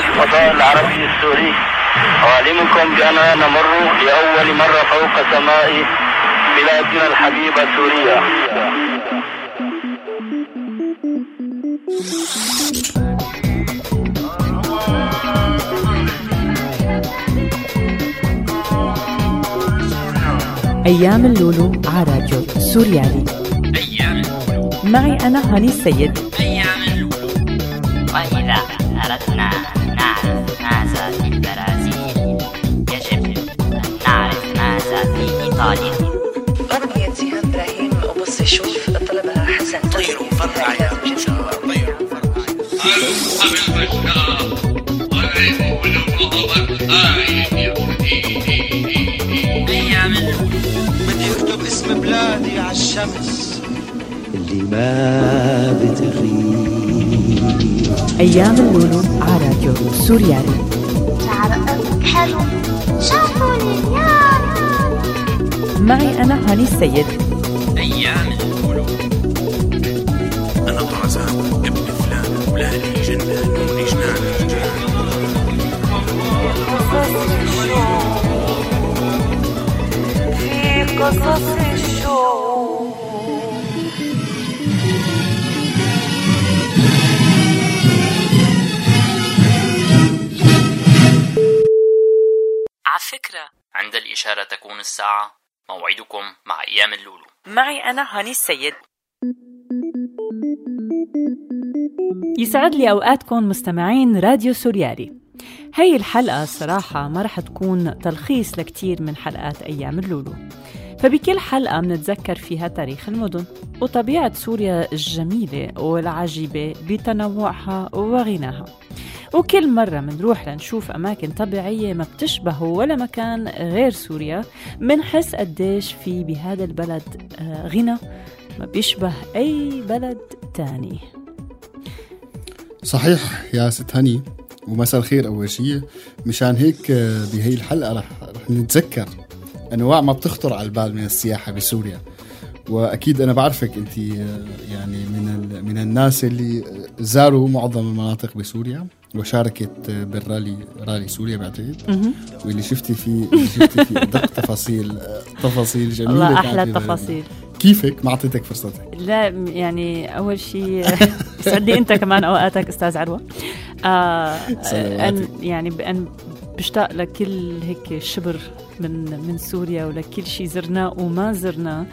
برنامج فضاء العربي السوري. أعلمكم بأننا نمر لأول مرة فوق سماء بلادنا الحبيبة سوريا. أيام اللولو على راديو سوريالي. أيام اللولو. معي أنا هاني السيد. أيام اللولو. وإذا أردنا ماذا في البرازيل يجب أن نعرف ماذا في إيطاليا أغنية إبراهيم وبص شوف طلبها حسن طيروا فرقع يا بشار طيروا فرقع أيام بدي اكتب اسم بلادي على الشمس اللي ما بتغيب أيام اللولو على راديو سوريالي حلو شافوني اليوم معي أنا هاني السيد. أيام اللولو أنا طرزان ابن فلان ولادي جنان جنان. في قصص الشوق عند الإشارة تكون الساعة موعدكم مع أيام اللولو. معي أنا هاني السيد. يسعد لي أوقاتكم مستمعين راديو سوريالي. هي الحلقة صراحة ما رح تكون تلخيص لكتير من حلقات أيام اللولو. فبكل حلقة منتذكر فيها تاريخ المدن وطبيعة سوريا الجميلة والعجيبة بتنوعها وغناها. وكل مرة منروح لنشوف أماكن طبيعية ما بتشبه ولا مكان غير سوريا منحس قديش في بهذا البلد آه، غنى ما بيشبه أي بلد تاني. صحيح يا ست هني ومساء الخير أول شيء مشان هيك آه، بهي الحلقة رح رح نتذكر أنواع ما بتخطر على البال من السياحة بسوريا. وأكيد أنا بعرفك انت آه، يعني من من الناس اللي زاروا معظم المناطق بسوريا. وشاركت بالرالي رالي سوريا بعتقد. واللي شفتي فيه اللي شفتي فيه. ادق تفاصيل تفاصيل جميلة الله كانت أحلى بال- التفاصيل. كيفك؟ ما أعطيتك فرصتك. لا يعني أول شيء يسعد لي أنت كمان أوقاتك أستاذ عروة. آه. أن يعني بأن بشتاق لكل هيك شبر من من سوريا ولكل شيء زرناه وما زرناه.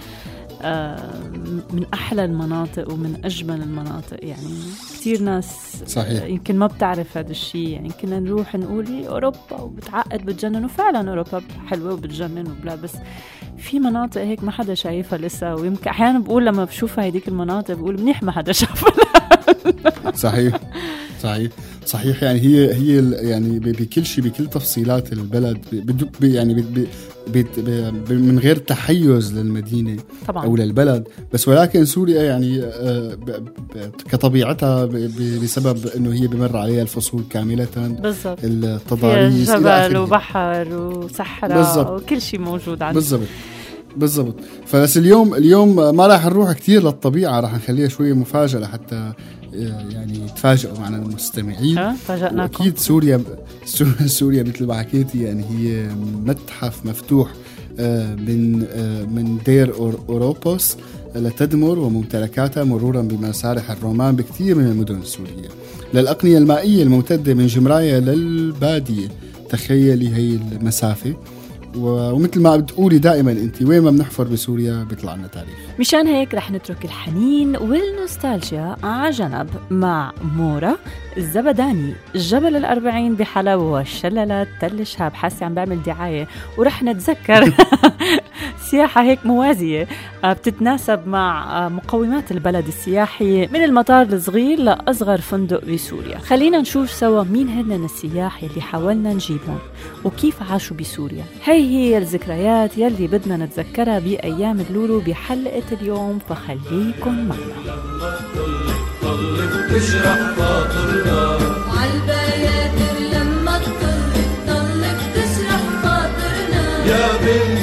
من أحلى المناطق ومن أجمل المناطق. يعني كثير ناس صحيح. يمكن ما بتعرف هذا الشيء يعني كنا نروح نقول إيه أوروبا وبتعقد بتجنن. وفعلا أوروبا حلوة وبتجنن وبلا بس في مناطق هيك ما حدا شايفها لسه. ويمكن أحيانا بقول لما بشوفها هيديك المناطق بقول منيح ما حدا شافها. صحيح. صحيح. صحيح. يعني هي هي يعني بكل شيء بكل تفصيلات البلد. يعني من غير تحيز للمدينة طبعا أو للبلد بس ولكن سوريا يعني آه، كطبيعتها بسبب إنه هي بمر عليها الفصول كاملة بالضبط التضاريس جبل. وبحر وصحراء. وكل شيء موجود عندنا بالضبط بالضبط. فبس اليوم اليوم ما راح نروح كثير للطبيعة راح نخليها شوية مفاجأة لحتى آه، يعني يتفاجئوا معنا المستمعين. ها؟ فاجأناكم. وأكيد سوريا سوريا, مثل ما حكيتي يعني هي متحف مفتوح آه، من آه، من دير أوروبوس لتدمر وممتلكاتها مرورا بمسارح الرومان بكثير من المدن السورية. للأقنية المائية الممتدة من جمرايه للبادية. تخيلي هي المسافة. ومثل ما بتقولي دائما انت وين ما بنحفر بسوريا بيطلع لنا تاريخ. مشان هيك رح نترك الحنين والنوستالجيا على جنب مع مورا الزبداني جبل الأربعين بحلب والشلالات تل الشهاب. حاسة عم بعمل دعاية ورح نتذكر. سياحة هيك موازية. آه، بتتناسب مع آه، مقومات البلد السياحي من المطار الصغير لأصغر فندق بسوريا خلينا نشوف سوا مين هن السياح يلي حاولنا نجيبهم وكيف عاشوا بسوريا. هي هي الذكريات يلي بدنا نتذكرها بأيام اللولو بحلقة اليوم فخليكن معنا. عالبيادر لما تطل تضلك تشرح خاطرنا. يا بنت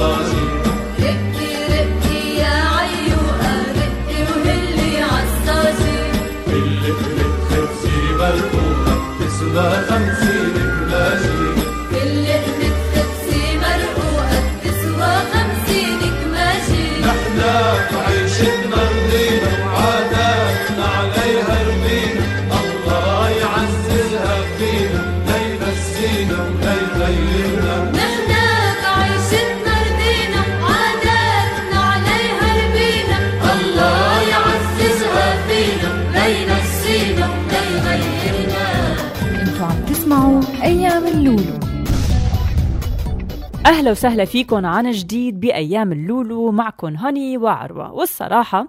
was أهلا وسهلا فيكم عن جديد بأيام اللولو معكم هاني وعروة. والصراحة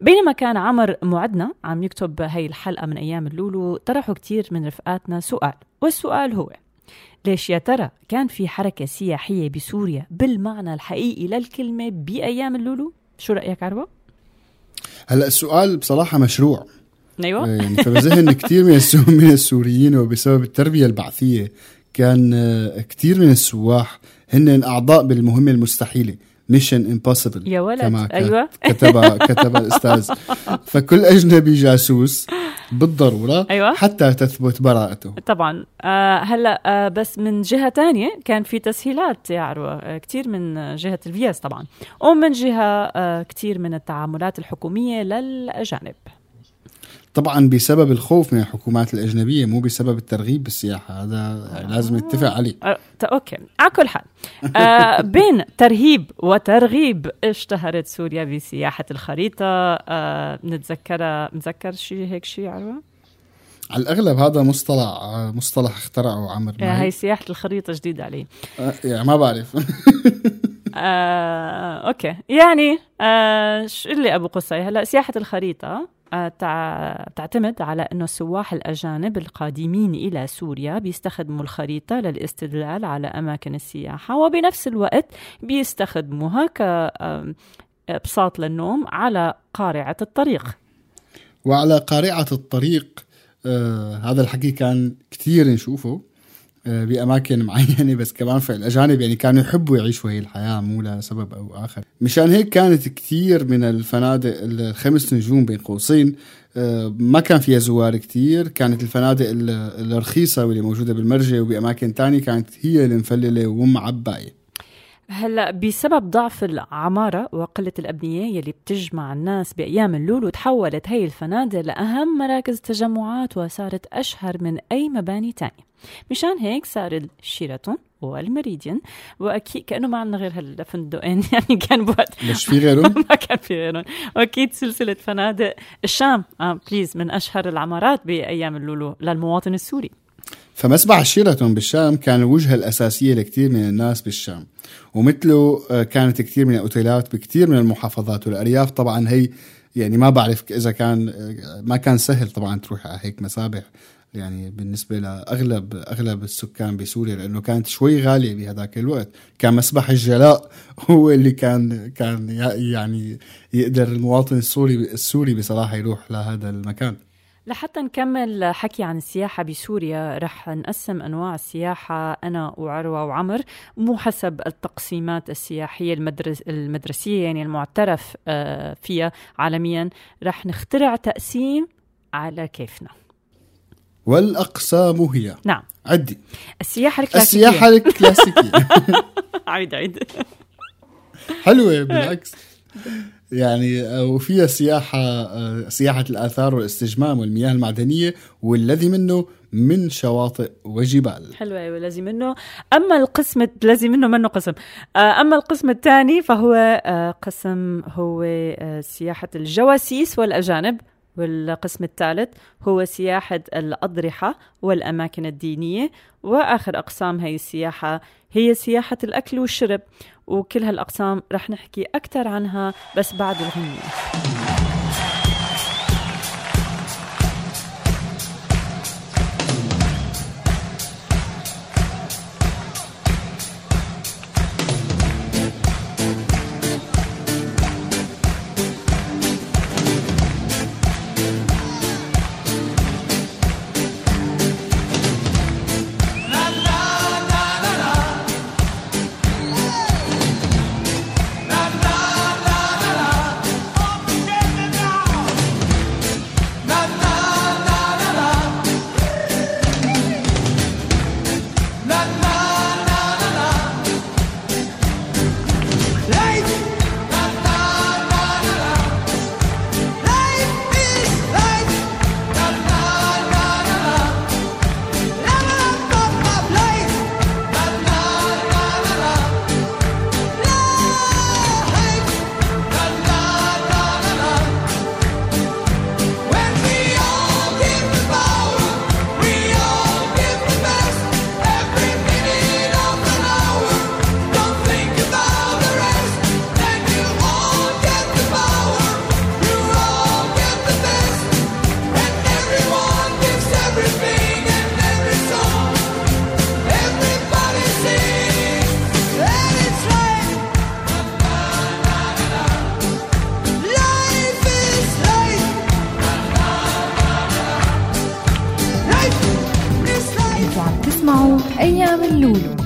بينما كان عمر معدنا عم يكتب هاي الحلقة من أيام اللولو طرحوا كتير من رفقاتنا سؤال والسؤال هو ليش يا ترى كان في حركة سياحية بسوريا بالمعنى الحقيقي للكلمة بأيام اللولو؟ شو رأيك عروة؟ هلا السؤال بصراحة مشروع. أيوه. يعني فبذهن كثير من من السوريين وبسبب التربية البعثية كان آه، كثير من السواح هن اعضاء بالمهمه المستحيلة. Mission Impossible يا ولد، كما ك- أيوة. كتب كتب الأستاذ. فكل أجنبي جاسوس بالضرورة أيوة. حتى تثبت براءته. طبعا. آه هلأ آه بس من جهة تانية كان في تسهيلات يا عروه آه كثير من جهة الفيز طبعا. ومن جهة آه كثير من التعاملات الحكومية للأجانب. طبعا بسبب الخوف من الحكومات الأجنبية مو بسبب الترغيب بالسياحة. هذا لازم نتفق عليه. آه أوكي. على كل حال. آه بين ترهيب وترغيب اشتهرت سوريا بسياحة الخريطة. آه نتذكرها نتذكر شيء هيك شيء عروة؟ على الأغلب هذا مصطلح آه، مصطلح اخترعه عمر آه هي سياحة الخريطة جديدة علي. آه، يعني ما بعرف. آه، أوكي. يعني آه، شو اللي أبو قصي هلا سياحة الخريطة آه، تع- تعتمد على إنه السواح الأجانب القادمين إلى سوريا بيستخدموا الخريطة للاستدلال على أماكن السياحة وبنفس الوقت بيستخدموها كبساط للنوم على قارعة الطريق. وعلى قارعة الطريق آه هذا الحكي كان كتير نشوفه. آه بأماكن معينة بس كمان في الأجانب يعني كانوا يحبوا يعيشوا هي الحياة مو لسبب أو آخر. مشان هيك كانت كتير من الفنادق الخمس نجوم بين قوسين آه ما كان فيها زوار كتير. كانت الفنادق ال- الرخيصة واللي موجودة بالمرجة وبأماكن تانية كانت هي المفللة ومعباية هلا بسبب ضعف العمارة وقلة الأبنية يلي بتجمع الناس بأيام اللولو تحولت هي الفنادق لأهم مراكز التجمعات وصارت أشهر من أي مباني تانية. مشان هيك صار الشيراتون والمريديان وأكيد كأنه ما عندنا غير هالفندقين يعني كان بوقت مش في غيرهم؟ ما كان في غيرهم. واكيد سلسلة فنادق الشام آه Palace من أشهر العمارات بأيام اللولو للمواطن السوري. فمسبح شيراتون بالشام كان الوجهة الأساسية لكثير من الناس بالشام. ومثله آه، كانت كثير من الأوتيلات بكثير من المحافظات. والأرياف طبعا هي يعني ما بعرف إذا كان آه، ما كان سهل طبعا تروح على هيك مسابح. يعني بالنسبة لأغلب أغلب السكان بسوريا لأنه كانت شوي غالية بهذاك الوقت كان مسبح الجلاء هو اللي كان كان يعني يقدر المواطن السوري السوري بصراحة يروح لهذا المكان. لحتى نكمل حكي عن السياحة بسوريا رح نقسم أنواع السياحة أنا وعروة وعمر مو حسب التقسيمات السياحية المدرس المدرسية يعني المعترف آه، فيها عالميا. رح نخترع تقسيم على كيفنا. والأقسام هي. نعم. عدي. السياحة الكلاسيكية. السياحة الكلاسيكية. عيد عيد. حلوة بالعكس. يعني آه، وفيها سياحة آه، سياحة الآثار والاستجمام والمياه المعدنية والذي منه من شواطئ وجبال. حلوة أيوة منه. أما القسم لازم منه منه قسم. آه، أما القسم الثاني فهو قسم هو سياحة الجواسيس والأجانب. والقسم الثالث هو سياحة الأضرحة والأماكن الدينية. وآخر أقسام هي السياحة هي سياحة الأكل والشرب. وكل هالأقسام رح نحكي أكثر عنها بس بعد الغنية. اللولو.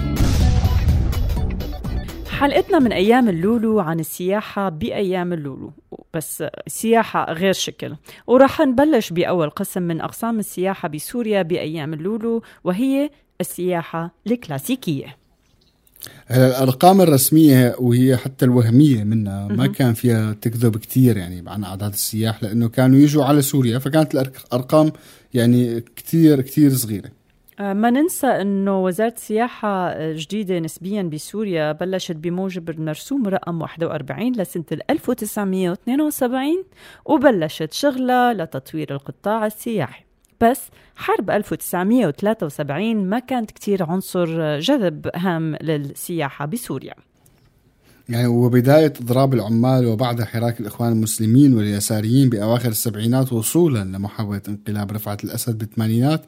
حلقتنا من أيام اللولو عن السياحة بأيام اللولو بس سياحة غير شكل. ورح نبلش بأول قسم من أقسام السياحة بسوريا بأيام اللولو وهي السياحة الكلاسيكية. هلا الأرقام الرسمية وهي حتى الوهمية منها ما كان فيها تكذب كثير يعني عن أعداد السياح لأنه كانوا يجوا على سوريا فكانت الارقام يعني كثير كثير صغيرة. ما ننسى إنه وزارة السياحة آه، جديدة نسبيا بسوريا بلشت بموجب المرسوم رقم 41 لسنة 1972 وبلشت شغلها لتطوير القطاع السياحي. بس حرب 1973 ما كانت كتير عنصر آه، جذب هام للسياحة بسوريا. يعني وبداية إضراب العمال وبعدها حراك الإخوان المسلمين واليساريين بأواخر السبعينات وصولا لمحاولة انقلاب رفعت الأسد بالثمانينات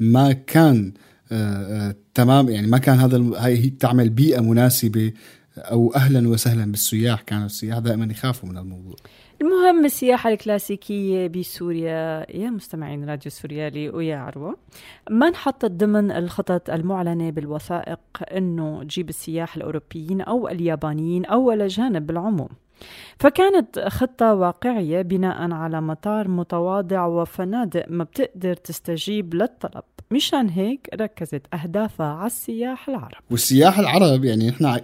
ما كان آه آه تمام يعني ما كان هذا هي تعمل بيئة مناسبة أو أهلا وسهلا بالسياح. كانوا السياح دائما يخافوا من الموضوع. المهم السياحة الكلاسيكية بسوريا. يا مستمعين راديو سوريالي ويا عروة. ما انحطت ضمن الخطط المعلنة بالوثائق أنه تجيب السياح الأوروبيين أو اليابانيين أو ولا جانب بالعموم؟ فكانت خطة واقعية بناء على مطار متواضع وفنادق ما بتقدر تستجيب للطلب. مشان هيك ركزت أهدافها على السياح العرب. والسياح العرب يعني إحنا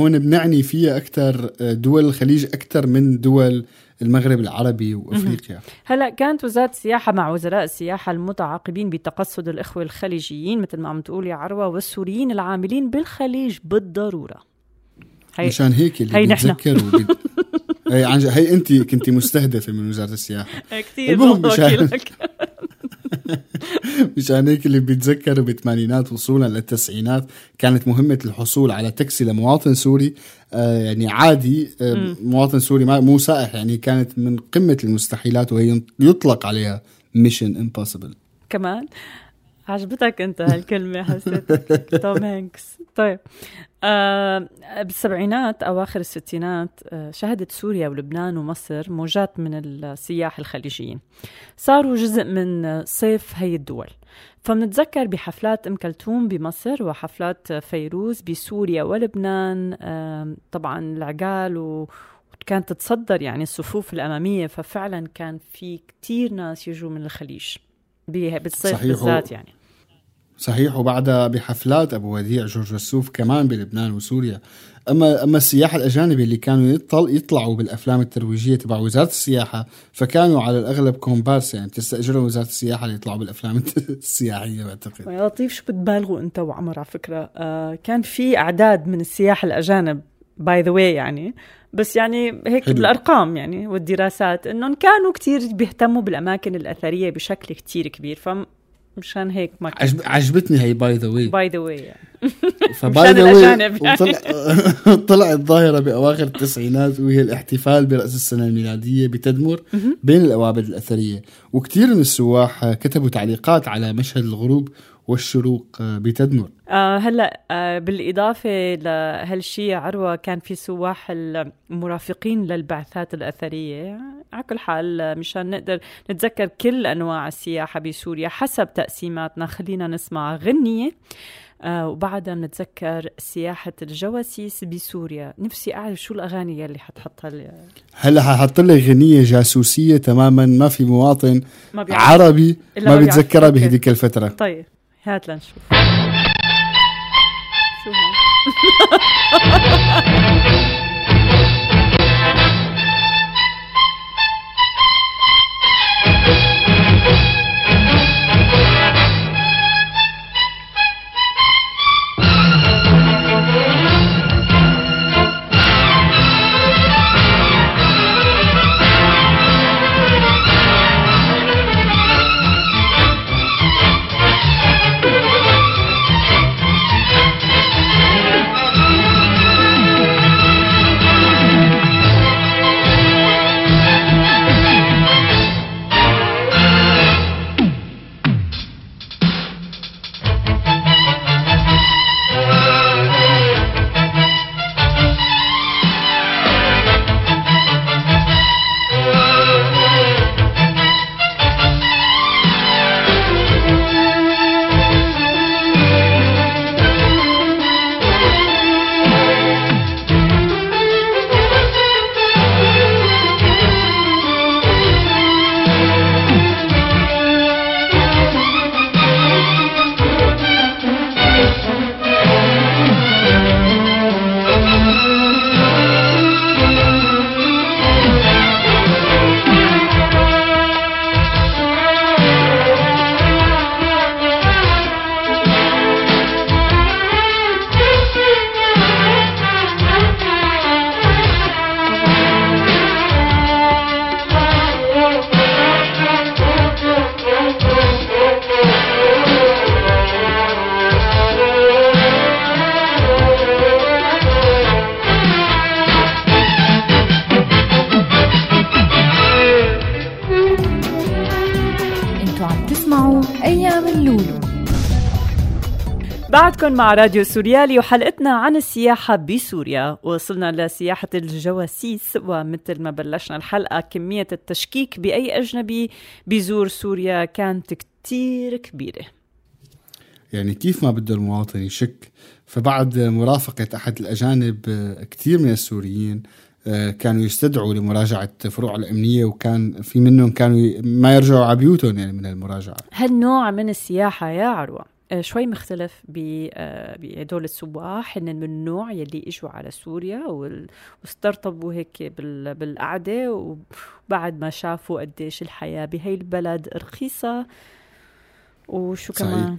هون بنعني فيها أكثر دول الخليج أكثر من دول المغرب العربي وأفريقيا. هلأ كانت وزارة السياحة مع وزراء السياحة المتعاقبين بتقصد الإخوة الخليجيين مثل ما عم تقول يا عروة والسوريين العاملين بالخليج بالضرورة. هي مشان هيك اللي هي نحن. بيتذكر وبي... هي عن هي انت كنت مستهدفة من وزارة السياحة. كثير المهم مشان مشان هيك اللي بيتذكروا بالثمانينات وصولا للتسعينات كانت مهمة الحصول على تاكسي لمواطن سوري. آه يعني عادي آه. مواطن سوري مو سائح يعني كانت من قمة المستحيلات وهي يطلق عليها Mission Impossible كمان عجبتك انت هالكلمة حسيتك توم هانكس. طيب. آه بالسبعينات أواخر الستينات آه شهدت سوريا ولبنان ومصر موجات من السياح الخليجيين. صاروا جزء من صيف هي الدول. فمنتذكر بحفلات أم كلثوم بمصر وحفلات فيروز بسوريا ولبنان. آه طبعا العقال و كانت تتصدر يعني الصفوف الأمامية ففعلا كان في كتير ناس يجوا من الخليج. بالصيف بالذات يعني. صحيح وبعدها بحفلات أبو وديع جورج وسوف كمان بلبنان وسوريا. أما أما السياح الأجانب اللي كانوا يطل يطلعوا بالأفلام الترويجية تبع وزارة السياحة فكانوا على الأغلب كومبارس يعني بتستاجرهم وزارة السياحة ليطلعوا بالأفلام السياحية بعتقد. يا لطيف شو بتبالغوا انت وعمر على فكرة؟ آه كان في أعداد من السياح الأجانب by the way يعني بس يعني هيك حلو. بالأرقام يعني والدراسات إنهم كانوا كتير بيهتموا بالأماكن الأثرية بشكل كتير كبير. فمشان هيك ما عجب عجبتني هي by the way by the way ف by مشان the way يعني. طلعت ظاهرة بأواخر التسعينات وهي الاحتفال برأس السنة الميلادية بتدمر بين الأوابد الأثرية. وكثير من السواح كتبوا تعليقات على مشهد الغروب والشروق بتدمر. آه هلا آه بالإضافة لهالشيء عروة كان في سواح المرافقين للبعثات الأثرية. على كل حال آه، مشان نقدر نتذكر كل أنواع السياحة بسوريا حسب تقسيماتنا خلينا نسمع غنية. آه وبعدها بنتذكر سياحة الجواسيس بسوريا. نفسي أعرف شو الأغاني يلي حتحطها لي. هلا ححط لك غنية جاسوسية تماما ما في مواطن ما. عربي ما. بيتذكرها. بهذيك الفترة. طيب. هات لنشوف شو هاد؟ أيام اللولو. بعدكم مع راديو سوريالي وحلقتنا عن السياحة بسوريا. وصلنا لسياحة الجواسيس ومثل ما بلشنا الحلقة كمية التشكيك بأي أجنبي بيزور سوريا كانت كتير كبيرة. يعني كيف ما بده المواطن يشك؟ فبعد مرافقة أحد الأجانب كتير من السوريين كانوا يستدعوا لمراجعة فروع الأمنية وكان في منهم كانوا ما يرجعوا على بيوتهم يعني من المراجعة. هالنوع من السياحة يا عروة؟ آه، شوي مختلف آه، بهدول السواح هن من النوع يلي إجوا على سوريا واسترطبوا هيك بال- بالقعدة وبعد ما شافوا قديش الحياة بهي البلد رخيصة. وشو صحيح. كمان؟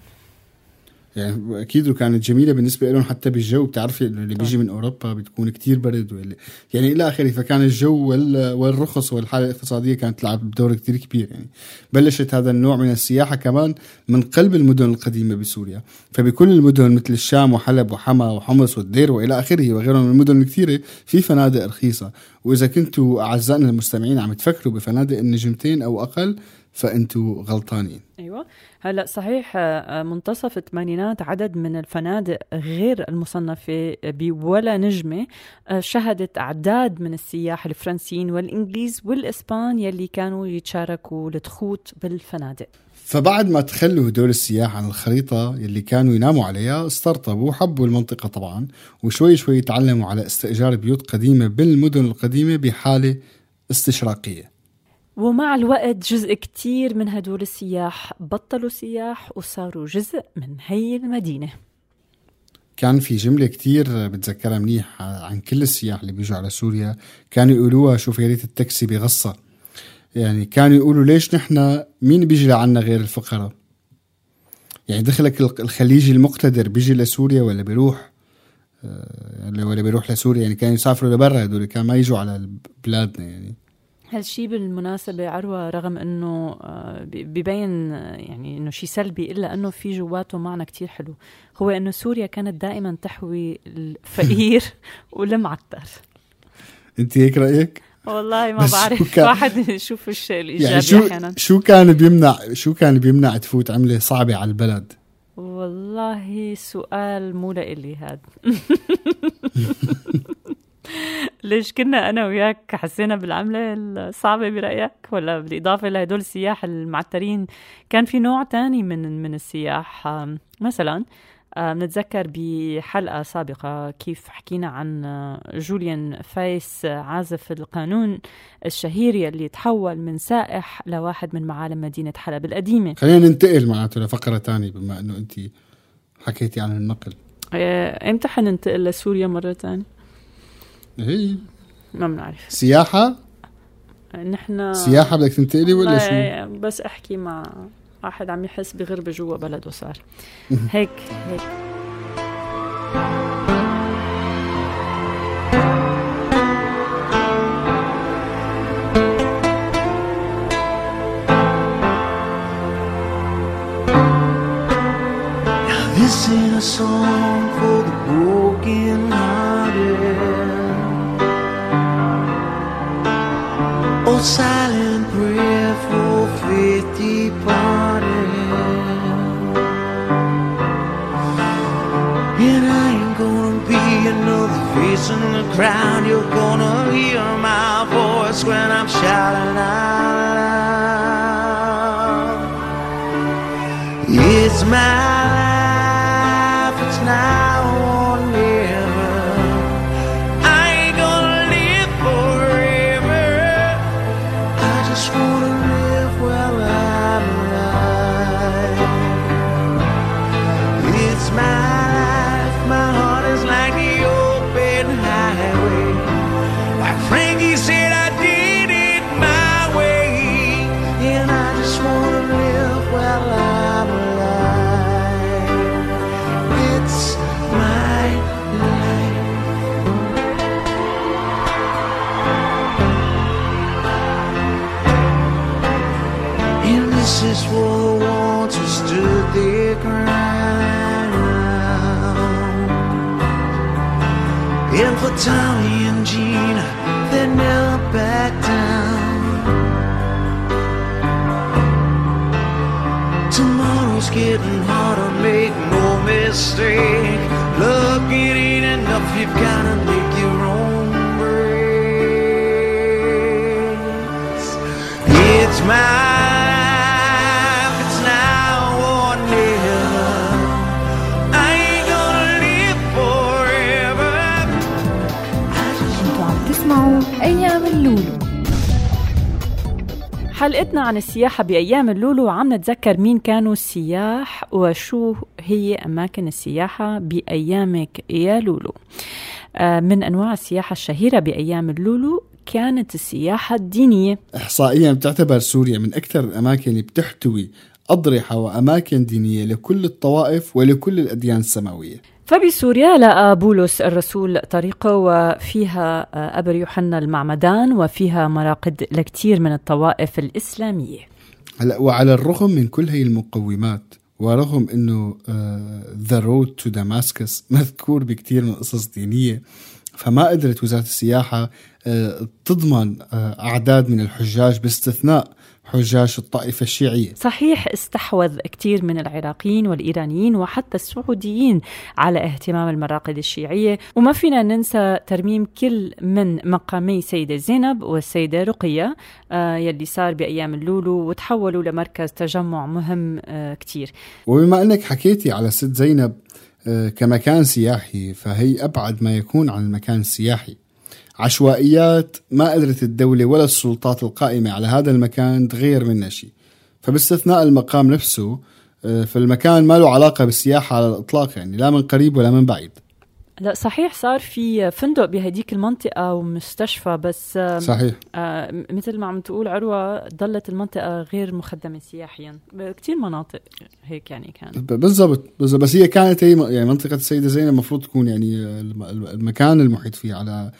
يعني أكيد وكانت جميلة بالنسبة لهم حتى بالجو بتعرفي اللي بيجي من أوروبا بتكون كتير برد واللي يعني إلى آخره فكان الجو وال- والرخص والحالة الاقتصادية كانت تلعب دور كتير كبير يعني بلشت هذا النوع من السياحة كمان من قلب المدن القديمة بسوريا. فبكل المدن مثل الشام وحلب وحما وحمص والدير وإلى آخره وغيرهم من المدن الكثيرة في فنادق رخيصة. وإذا كنتوا أعزائنا المستمعين عم تفكروا بفنادق النجمتين أو أقل فانتوا غلطانين. أيوه. هلأ صحيح آه، منتصف الثمانينات عدد من الفنادق غير المصنفة بولا نجمة آه، شهدت أعداد من السياح الفرنسيين والإنجليز والإسبان يلي كانوا يتشاركوا التخوت بالفنادق. فبعد ما تخلوا هدول السياح عن الخريطة يلي كانوا يناموا عليها استرطبوا حبوا المنطقة طبعا وشوي شوي تعلموا على استئجار بيوت قديمة بالمدن القديمة بحالة استشراقية. ومع الوقت جزء كتير من هدول السياح بطلوا سياح وصاروا جزء من هي المدينة. كان في جملة كتير بتذكرها منيح عن كل السياح اللي بيجوا على سوريا. كانوا يقولوها شوفيرية التاكسي بغصة. يعني كانوا يقولوا ليش نحن مين بيجي لعنا غير الفقراء؟ يعني دخلك الخليجي المقتدر بيجي لسوريا ولا بيروح آه، ولا بيروح لسوريا؟ يعني كانوا يسافروا لبرا هدول كان ما يجوا على بلادنا يعني. هالشي بالمناسبة عروة رغم إنه آه، بي- ببين يعني إنه شيء سلبي إلا إنه في جواته معنى كتير حلو. هو إنه سوريا كانت دائما تحوي الفقير والمعتر أنت هيك رأيك؟ والله ما بعرف. كان- واحد يشوف الشيء الإيجابي يعني شو أحيانا. شو كان بيمنع شو كان بيمنع تفوت عملة صعبة على البلد؟ والله سؤال مو لإلي هاد. ليش كنا أنا وياك حسينا بالعملة الصعبة برأيك ولا بالإضافة لهدول السياح المعترين؟ كان في نوع تاني من من السياح مثلا بنتذكر بحلقة سابقة كيف حكينا عن آه، جوليان فايس آه، عازف القانون الشهير يلي تحول من سائح لواحد من معالم مدينة حلب القديمة. خلينا ننتقل معناته لفقرة تانية بما إنه انت حكيتي عن النقل. آه، إمتى حننتقل لسوريا مرة تانية؟ هي ما بنعرف. سياحة؟ نحن سياحة بدك تنتقلي ولا شو؟ بس أحكي مع واحد عم يحس بغربة جوا بلده صار. هيك هيك. A song for the broken hearted or silent prayer for faith departed. And I ain't gonna be another face in the crowd. You're gonna hear my voice when I'm shouting out they back down. Tomorrow's getting harder, make no mistake. mistake. Look, it ain't enough, you've gotta make your own breaks. It's mine, حلقتنا عن السياحة بأيام اللولو عم نتذكر مين كانوا السياح وشو هي أماكن السياحة بأيامك يا لولو. آه، من أنواع السياحة الشهيرة بأيام اللولو كانت السياحة الدينية. إحصائيا بتعتبر سوريا من أكثر الأماكن اللي بتحتوي أضرحة وأماكن دينية لكل الطوائف ولكل الأديان السماوية. فبسوريا لقى بولس الرسول طريقه وفيها آه، قبر يوحنا المعمدان وفيها مراقد لكثير من الطوائف الإسلامية. هلا وعلى الرغم من كل هي المقومات ورغم إنه the road to Damascus مذكور بكثير من القصص الدينيه فما قدرت وزارة السياحة آه، تضمن آه، أعداد من الحجاج باستثناء حجاج الطائفة الشيعية. صحيح استحوذ كثير من العراقيين والإيرانيين وحتى السعوديين على اهتمام المراقد الشيعية. وما فينا ننسى ترميم كل من مقامي سيدة زينب والسيدة رقية آه يلي صار بأيام اللولو وتحولوا لمركز تجمع مهم آه كثير وبما أنك حكيتي على ست زينب آه، كمكان سياحي فهي أبعد ما يكون عن المكان السياحي. عشوائيات ما قدرت الدولة ولا السلطات القائمة على هذا المكان تغير منها شيء. فباستثناء المقام نفسه آه، فالمكان ما له علاقة بالسياحة على الإطلاق يعني لا من قريب ولا من بعيد. لا صحيح صار في فندق بهديك المنطقة ومستشفى بس آه صحيح. آه مثل ما عم تقول عروة ضلت المنطقة غير مخدمة سياحيا. كثير مناطق هيك يعني كان. بالضبط بالضبط. بس هي كانت هي يعني منطقة السيدة زينب المفروض تكون يعني الم- المكان المحيط فيه على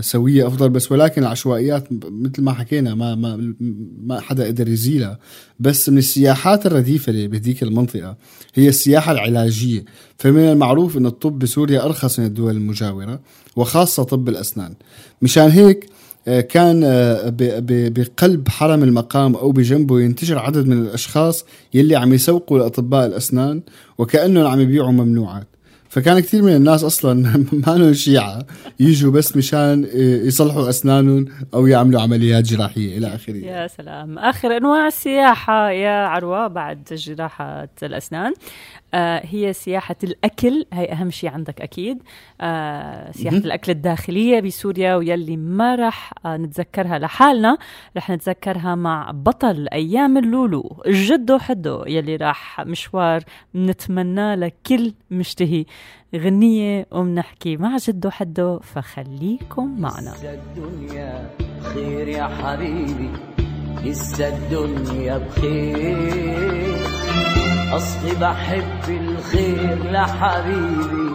سوية أفضل بس ولكن العشوائيات مثل ما حكينا ما ما ما حدا قدر يزيلها. بس من السياحات الرديفة اللي بهديك المنطقة هي السياحة العلاجية. فمن المعروف أن الطب بسوريا أرخص من الدول المجاورة وخاصة طب الأسنان. مشان هيك آه، كان آه، بقلب حرم المقام أو بجنبه ينتشر عدد من الأشخاص يلي عم يسوقوا لأطباء الأسنان وكأنهم عم يبيعوا ممنوعات. فكان كثير من الناس أصلا ما شيعه يجوا بس مشان آه، يصلحوا أسنانهم أو يعملوا عمليات جراحية إلى آخره. يا سلام. آخر أنواع السياحة يا عروة بعد جراحة الأسنان. آه هي سياحة الأكل هي أهم شيء عندك أكيد. آه سياحة. الأكل الداخلية بسوريا واللي ما رح آه نتذكرها لحالنا. رح نتذكرها مع بطل أيام اللولو جدو حدو يلي راح مشوار نتمنى لكل مشتهي غنية. ومنحكي مع جدو حدو فخليكم معنا. الدنيا بخير يا حبيبي لسه الدنيا بخير. أصلي بحب الخير لحبيبي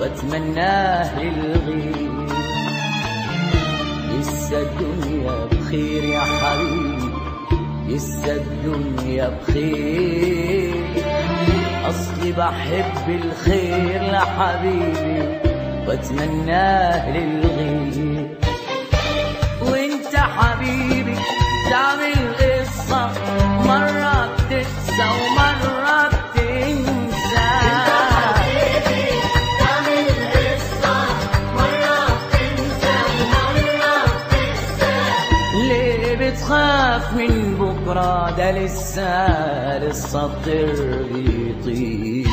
وأتمناه للغير. لسه الدنيا بخير يا حبيبي لسه الدنيا بخير. أصلي بحب الخير لحبيبي وأتمناه للغير. وأنت حبيبي تعمل بكرة ده لسه الطير بيطير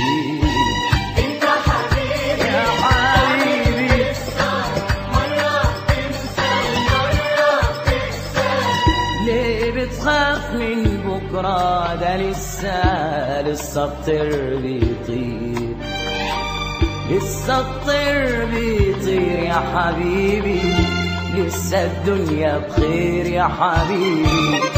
إنت حبيبي يا حبيبي. ليه بتخاف من بكرة؟ ده لسه لسه الطير بيطير لسه الطير بيطير يا حبيبي لسه الدنيا بخير يا حبيبي.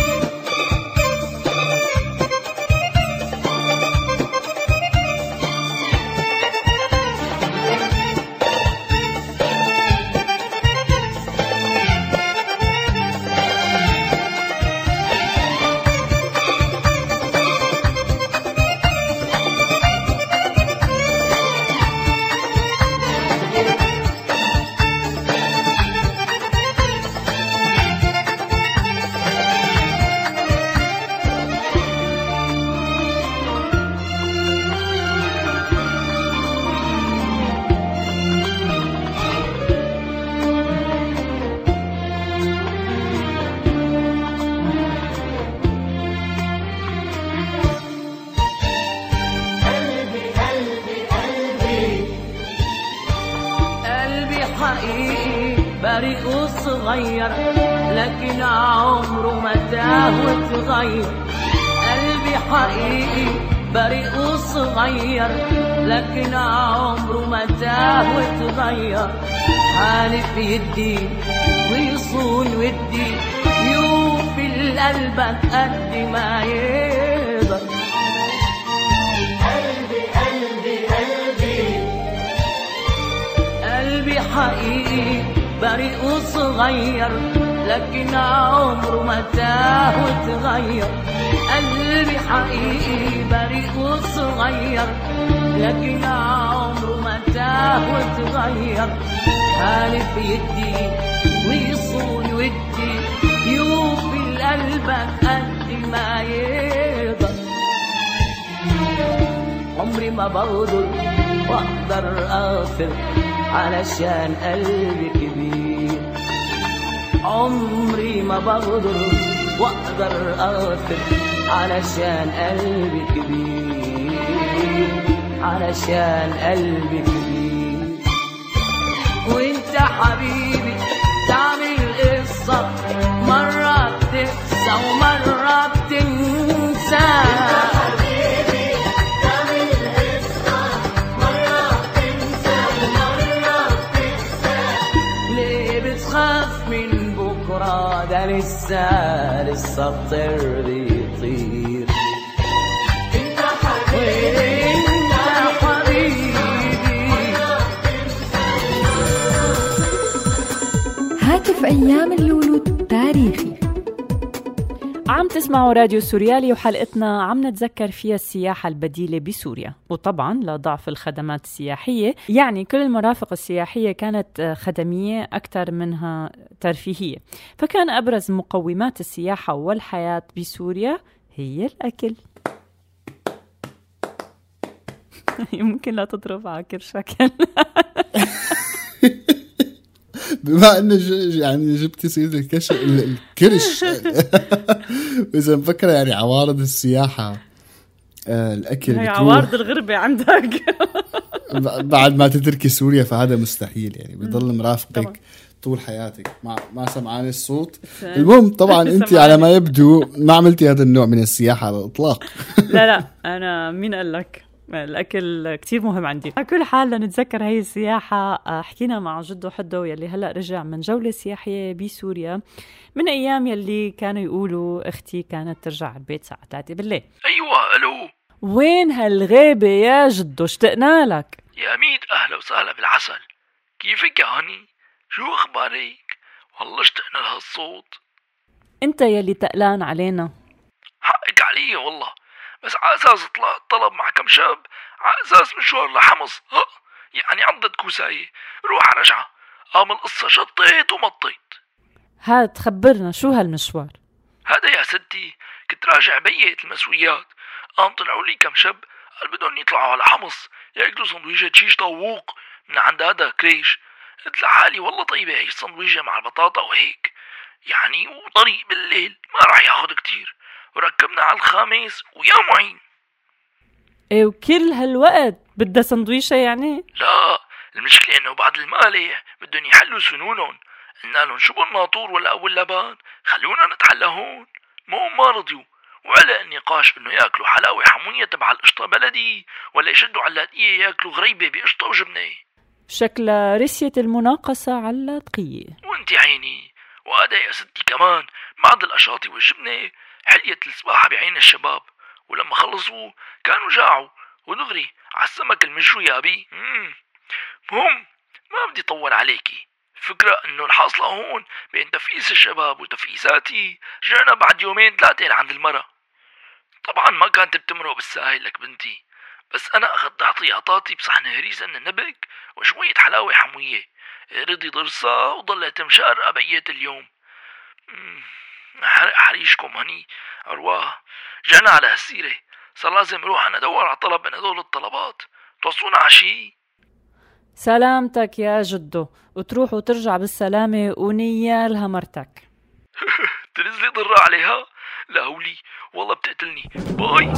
حقيقي بريء وصغير لكن عمره ما تاه وتغير قلبي حقيقي بريء وصغير لكن عمره ما تاه وتغير حالف يدي ويصون ودي يوفي لقلبك قد ما يقدر. عمري ما بغدر وأقدر اغفر علشان قلبي كبير. عمري ما بغدر وأقدر أغفر علشان قلبي كبير. علشان قلبي كبير. وإنت حبيبي تعمل قصة مرة تنسى ومرة بتنسى. لسه الطير بيطير انت حبيبي هاتف أيام اللولو تاريخي. عم تسمعوا راديو سوريالي وحلقتنا عم نتذكر فيها السياحة البديلة بسوريا. وطبعا لضعف الخدمات السياحية. يعني كل المرافق السياحية كانت خدمية أكثر منها ترفيهية. فكان أبرز مقومات السياحة والحياة بسوريا هي الأكل. يمكن لا تضرب على كل شكل. بما إنه يعني جبتي سيره الكش ال- الكرش. إذا مفكرة يعني عوارض السياحة آه، الأكل هي عوارض الغربة عندك. بعد ما تتركي سوريا فهذا مستحيل يعني. بيضل مرافقك طول حياتك. ما ما سمعاني الصوت. المهم طبعا أنت على ما يبدو ما عملتي هذا النوع من السياحة على الإطلاق. لا لا أنا مين قال لك؟ الأكل كتير مهم عندي. على كل حال لنتذكر هي السياحة آه، حكينا مع جدو حدو يلي هلا رجع من جولة سياحية بسوريا من أيام يلي كانوا يقولوا أختي كانت ترجع على البيت الساعة 3 بالليل. أيوه ألو. وين هالغيبه يا جدو؟ اشتقنا لك. يا ميت أهلا وسهلا بالعسل. كيفك يا هني؟ شو أخبارك؟ والله اشتقنا لهالصوت. أنت يلي تقلان علينا. حقك علي والله. بس على أساس طلعت طلب مع كم شاب. على أساس مشوار لحمص. ها؟ يعني عضت كوساية روح رجعة. قام القصة شطيت ومطيت. هات خبرنا شو هالمشوار؟ هذا يا ستي كنت راجع بيت المسويات. قام طلعوا لي كم شاب. قال بدهم يطلعوا على حمص. ياكلوا سندويشة شيش طووق من عند هذا كريش. قلت لحالي والله طيبة هي السندويشة مع البطاطا وهيك. يعني وطريق بالليل. ما راح ياخد كتير. وركبنا على الخامس ويا معين إيه وكل هالوقت بدها سندويشة يعني؟ لا المشكلة إنه بعد المالح بدهم يحلوا سنونهم. قلنا لهم شو بالناطور ولا ابو اللبان خلونا نتحلى هون. مو ما رضيوا وعلى النقاش إنه ياكلوا حلاوة حموية تبع القشطة بلدي ولا يشدوا علاتية ياكلوا غريبة بقشطة وجبنة. شكلها رسية المناقصة على دقية وأنت عيني. وهذا يا ستي كمان بعد الأشاطي والجبنة حلية السباحة بعين الشباب ولما خلصوا كانوا جاعوا. ودغري على السمك المشوي يا بي. مهم ما بدي طول عليكي الفكرة إنه الحاصلة هون بين تفقيس الشباب وتفقيساتي رجعنا بعد يومين ثلاثة لعند المرة طبعا ما كانت بتمرق بالساهل لك بنتي. بس أنا أخذت احتياطاتي بصحن هريسة من النبك وشوية حلاوة حموية. رضي ضرسها وضلت مشارقة بقية اليوم. مم. حريشكم هني أرواه جانا على هالسيرة صار لازم أروح أنا أدور على طلب من هدول الطلبات. توصونا على شي؟ سلامتك يا جدو. وتروح وترجع بالسلامة ونيالها مرتك تنزلي ضرة عليها؟ لا هولي. والله بتقتلني. باي.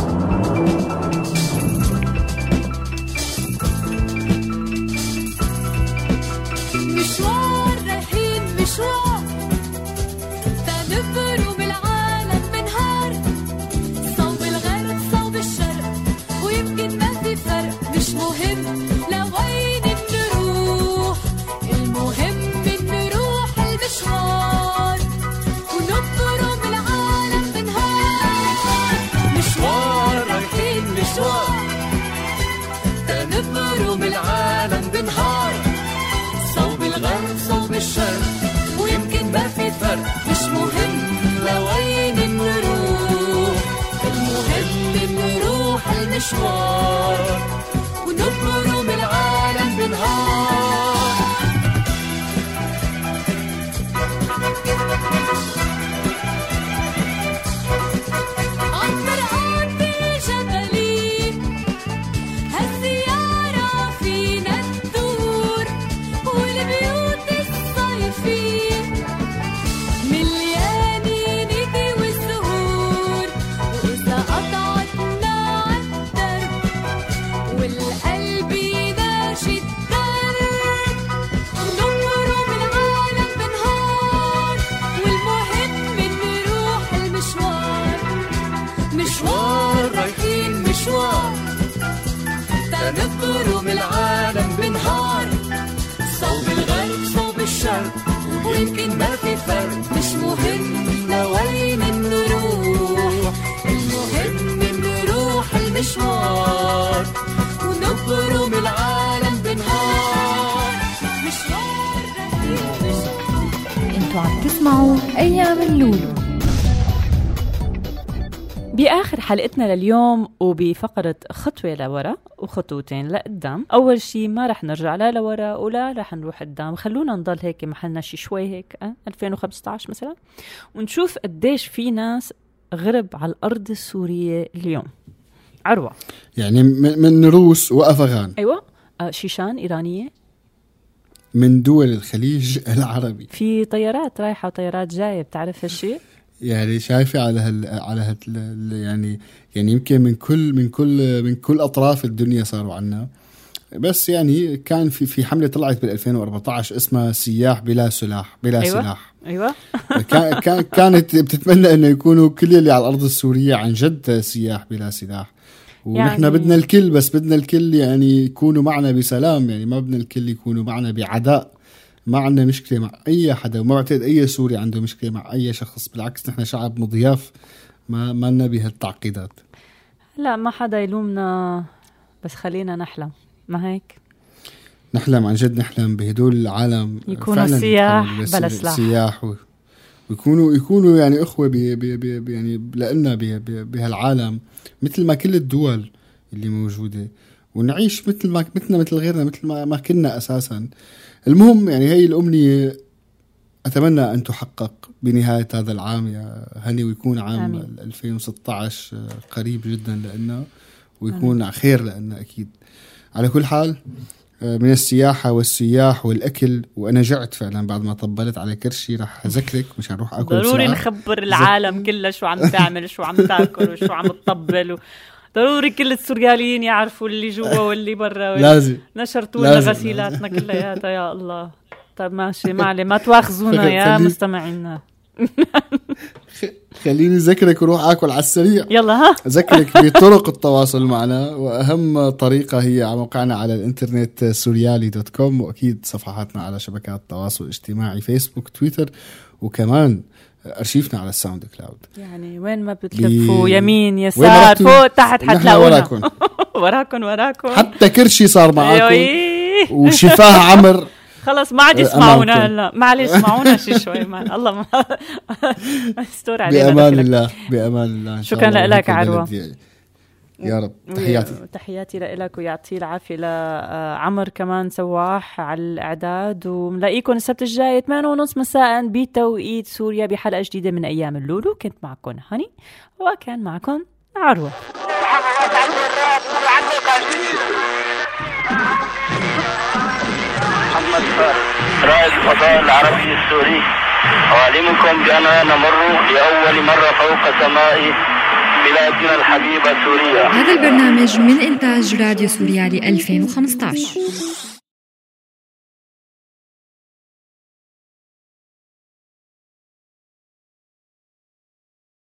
ويمكن ما في فرق. مش مهم لوين نروح. المهم نروح المشوار. ونبرم العالم بنهار. مشوار أنتوا عم تسمعوا أيام اللولو. بآخر حلقتنا لليوم وبفقرة خطوة لورا وخطوتين لقدام. أول شي ما رح نرجع لا لورا ولا رح نروح قدام. خلونا نضل هيك محلنا شي شوي هيك أه؟ 2015 مثلا. ونشوف قديش في ناس غرب على الأرض السورية اليوم. عروة. يعني من روس وأفغان. أيوة. آه شيشان إيرانية. من دول الخليج العربي. في طيارات رايحة وطيارات جاية بتعرف هالشي؟ يعني شايفة على هال على هال ال- يعني يعني يمكن من كل من كل من كل أطراف الدنيا صاروا عنا. بس يعني كان في في حملة طلعت بال 2014 اسمها سياح بلا سلاح بلا أيوة سلاح. أيوة. كان كان- كانت بتتمنى إنه يكونوا كل اللي على الأرض السورية عن جد سياح بلا سلاح. ونحن يعني بدنا الكل بس بدنا الكل يعني يكونوا معنا بسلام. يعني ما بدنا الكل يكونوا معنا بعداء. ما عندنا مشكلة مع أي حدا وما بعتقد أي سوري عنده مشكلة مع أي شخص بالعكس نحن شعب مضياف ما ما لنا بهالتعقيدات. لا ما حدا يلومنا بس خلينا نحلم ما هيك؟ نحلم عن جد نحلم بهدول العالم. يكونوا سياح بلا سلاح. سياح و... ويكونوا يكونوا يعني إخوة بي بي بي يعني لنا بهالعالم مثل ما كل الدول اللي موجودة. ونعيش مثل ما مثلنا مثل غيرنا مثل ما ما كنا أساسا. المهم يعني هي الأمنية أتمنى أن تحقق بنهاية هذا العام يا هني ويكون عام آمين. 2016 قريب جدا لنا ويكون خير لنا أكيد على كل حال من السياحة والسياح والأكل وأنا جعت فعلا بعد ما طبلت على كرشي راح أذكرك مشان أروح أكل ضروري بسرعة. نخبر العالم كله شو عم تعمل شو عم تاكل وشو عم تطبل. ضروري كل السورياليين يعرفوا اللي جوا واللي برا لازم. نشرتوا لنا. غسيلاتنا كلياتها يا الله. طيب ماشي ما عليه. ما تواخذونا يا مستمعينا. خليني أذكرك وروح أكل على السريع. يلا ها. أذكرك بطرق التواصل معنا. وأهم طريقة هي على موقعنا على الإنترنت سوريالي dot com. وأكيد صفحاتنا على شبكات التواصل الاجتماعي فيسبوك تويتر. وكمان أرشيفنا على ال SoundCloud يعني وين ما بتلفوا لي- يمين يسار؟ فوق تحت حتلاقونا وراكم. وراكم وراكم حتى كرشي صار معاكم. وشفاه عمر خلص ما عاد يسمعونا. هلا معلش اسمعونا شي شوي ما الله ما استور علينا دخلك. الله بأمان الله شكراً لك ي- يا رب. تحياتي. تحياتي لك ويعطيه العافية لعمر كمان سواح على الإعداد. وملاقيكم السبت الجاي 8 ونص مساء بتوقيت سوريا بحلقة جديدة من أيام اللولو. كنت معكم هاني وكان معكم عروة. محمد فارس رائد الفضاء العربي السوري. أعلمكم بأننا نمر لأول مرة فوق سماء بلادنا الحبيبة سوريا. هذا البرنامج من إنتاج راديو سوريالي 2015